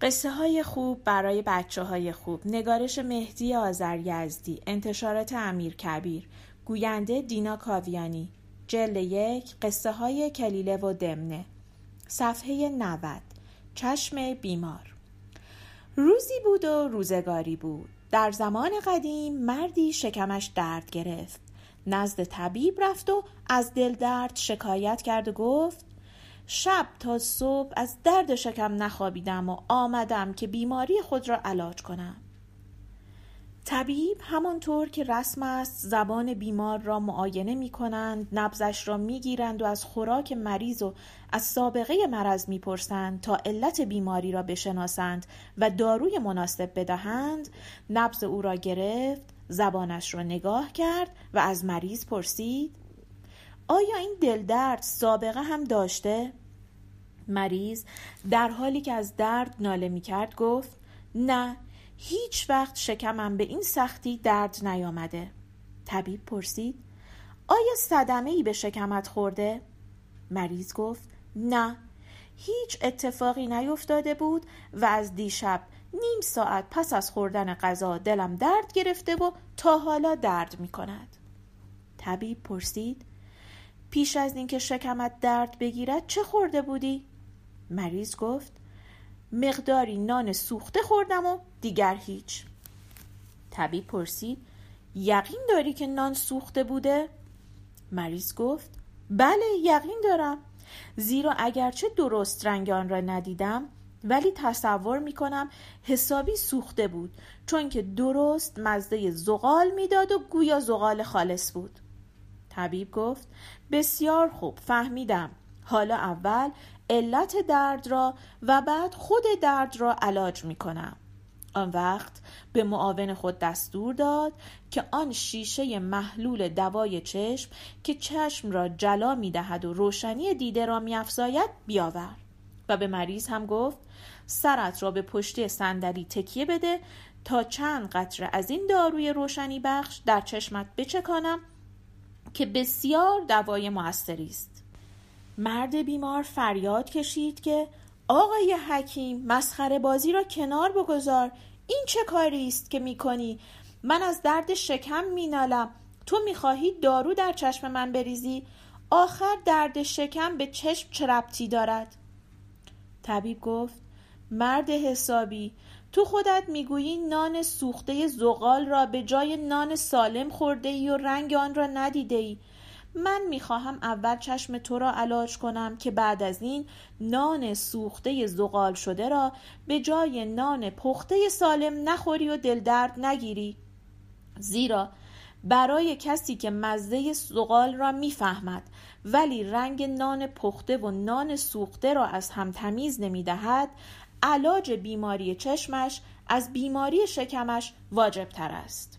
قصه های خوب برای بچه های خوب. نگارش مهدی آذر یزدی انتشارات امیر کبیر. گوینده دینا کاویانی. جلد یک قصه های کلیله و دمنه. صفحه 90 چشم بیمار. روزی بود و روزگاری بود. در زمان قدیم مردی شکمش درد گرفت. نزد طبیب رفت و از دل درد شکایت کرد و گفت شب تا صبح از درد شکم نخوابیدم و آمدم که بیماری خود را علاج کنم طبیب همانطور که رسم است زبان بیمار را معاینه می کنند نبزش را می گیرند و از خوراک مریض و از سابقه مرض می پرسند تا علت بیماری را بشناسند و داروی مناسب بدهند نبز او را گرفت زبانش را نگاه کرد و از مریض پرسید آیا این دلدرد سابقه هم داشته؟ مریض در حالی که از درد ناله می کرد گفت نه هیچ وقت شکمم به این سختی درد نیامده طبیب پرسید آیا صدمه ای به شکمت خورده؟ مریض گفت نه هیچ اتفاقی نیفتاده بود و از دیشب نیم ساعت پس از خوردن غذا دلم درد گرفته و تا حالا درد می کند طبیب پرسید پیش از اینکه شکمت درد بگیرد چه خورده بودی؟ مریض گفت مقداری نان سوخته خوردم و دیگر هیچ. طبیب پرسید یقین داری که نان سوخته بوده؟ مریض گفت بله یقین دارم. زیرا اگرچه درست رنگ آن را ندیدم ولی تصور می کنم حسابی سوخته بود چون که درست مزده زغال می‌داد و گویا زغال خالص بود. طبیب گفت بسیار خوب فهمیدم. حالا اول علت درد را و بعد خود درد را علاج می کنم. آن وقت به معاون خود دستور داد که آن شیشه محلول دوای چشم که چشم را جلا می دهد و روشنی دیده را می افزاید بیاور و به مریض هم گفت سرت را به پشتی صندلی تکیه بده تا چند قطره از این داروی روشنی بخش در چشمت بچکانم که بسیار دوای موثری است مرد بیمار فریاد کشید که آقای حکیم مسخره بازی را کنار بگذار. این چه کاری است که می‌کنی؟ من از درد شکم مینالم. تو می‌خواهی دارو در چشم من بریزی؟ آخر درد شکم به چشم چه ربطی دارد؟ طبیب گفت مرد حسابی تو خودت می‌گویی نان سوخته زغال را به جای نان سالم خورده ای و رنگ آن را ندیده ای من می‌خواهم اول چشم تو را علاج کنم که بعد از این نان سوخته زغال شده را به جای نان پخته سالم نخوری و دلدرد نگیری. زیرا برای کسی که مزه زغال را می‌فهمد ولی رنگ نان پخته و نان سوخته را از هم تمیز نمی‌دهد علاج بیماری چشمش از بیماری شکمش واجب تر است.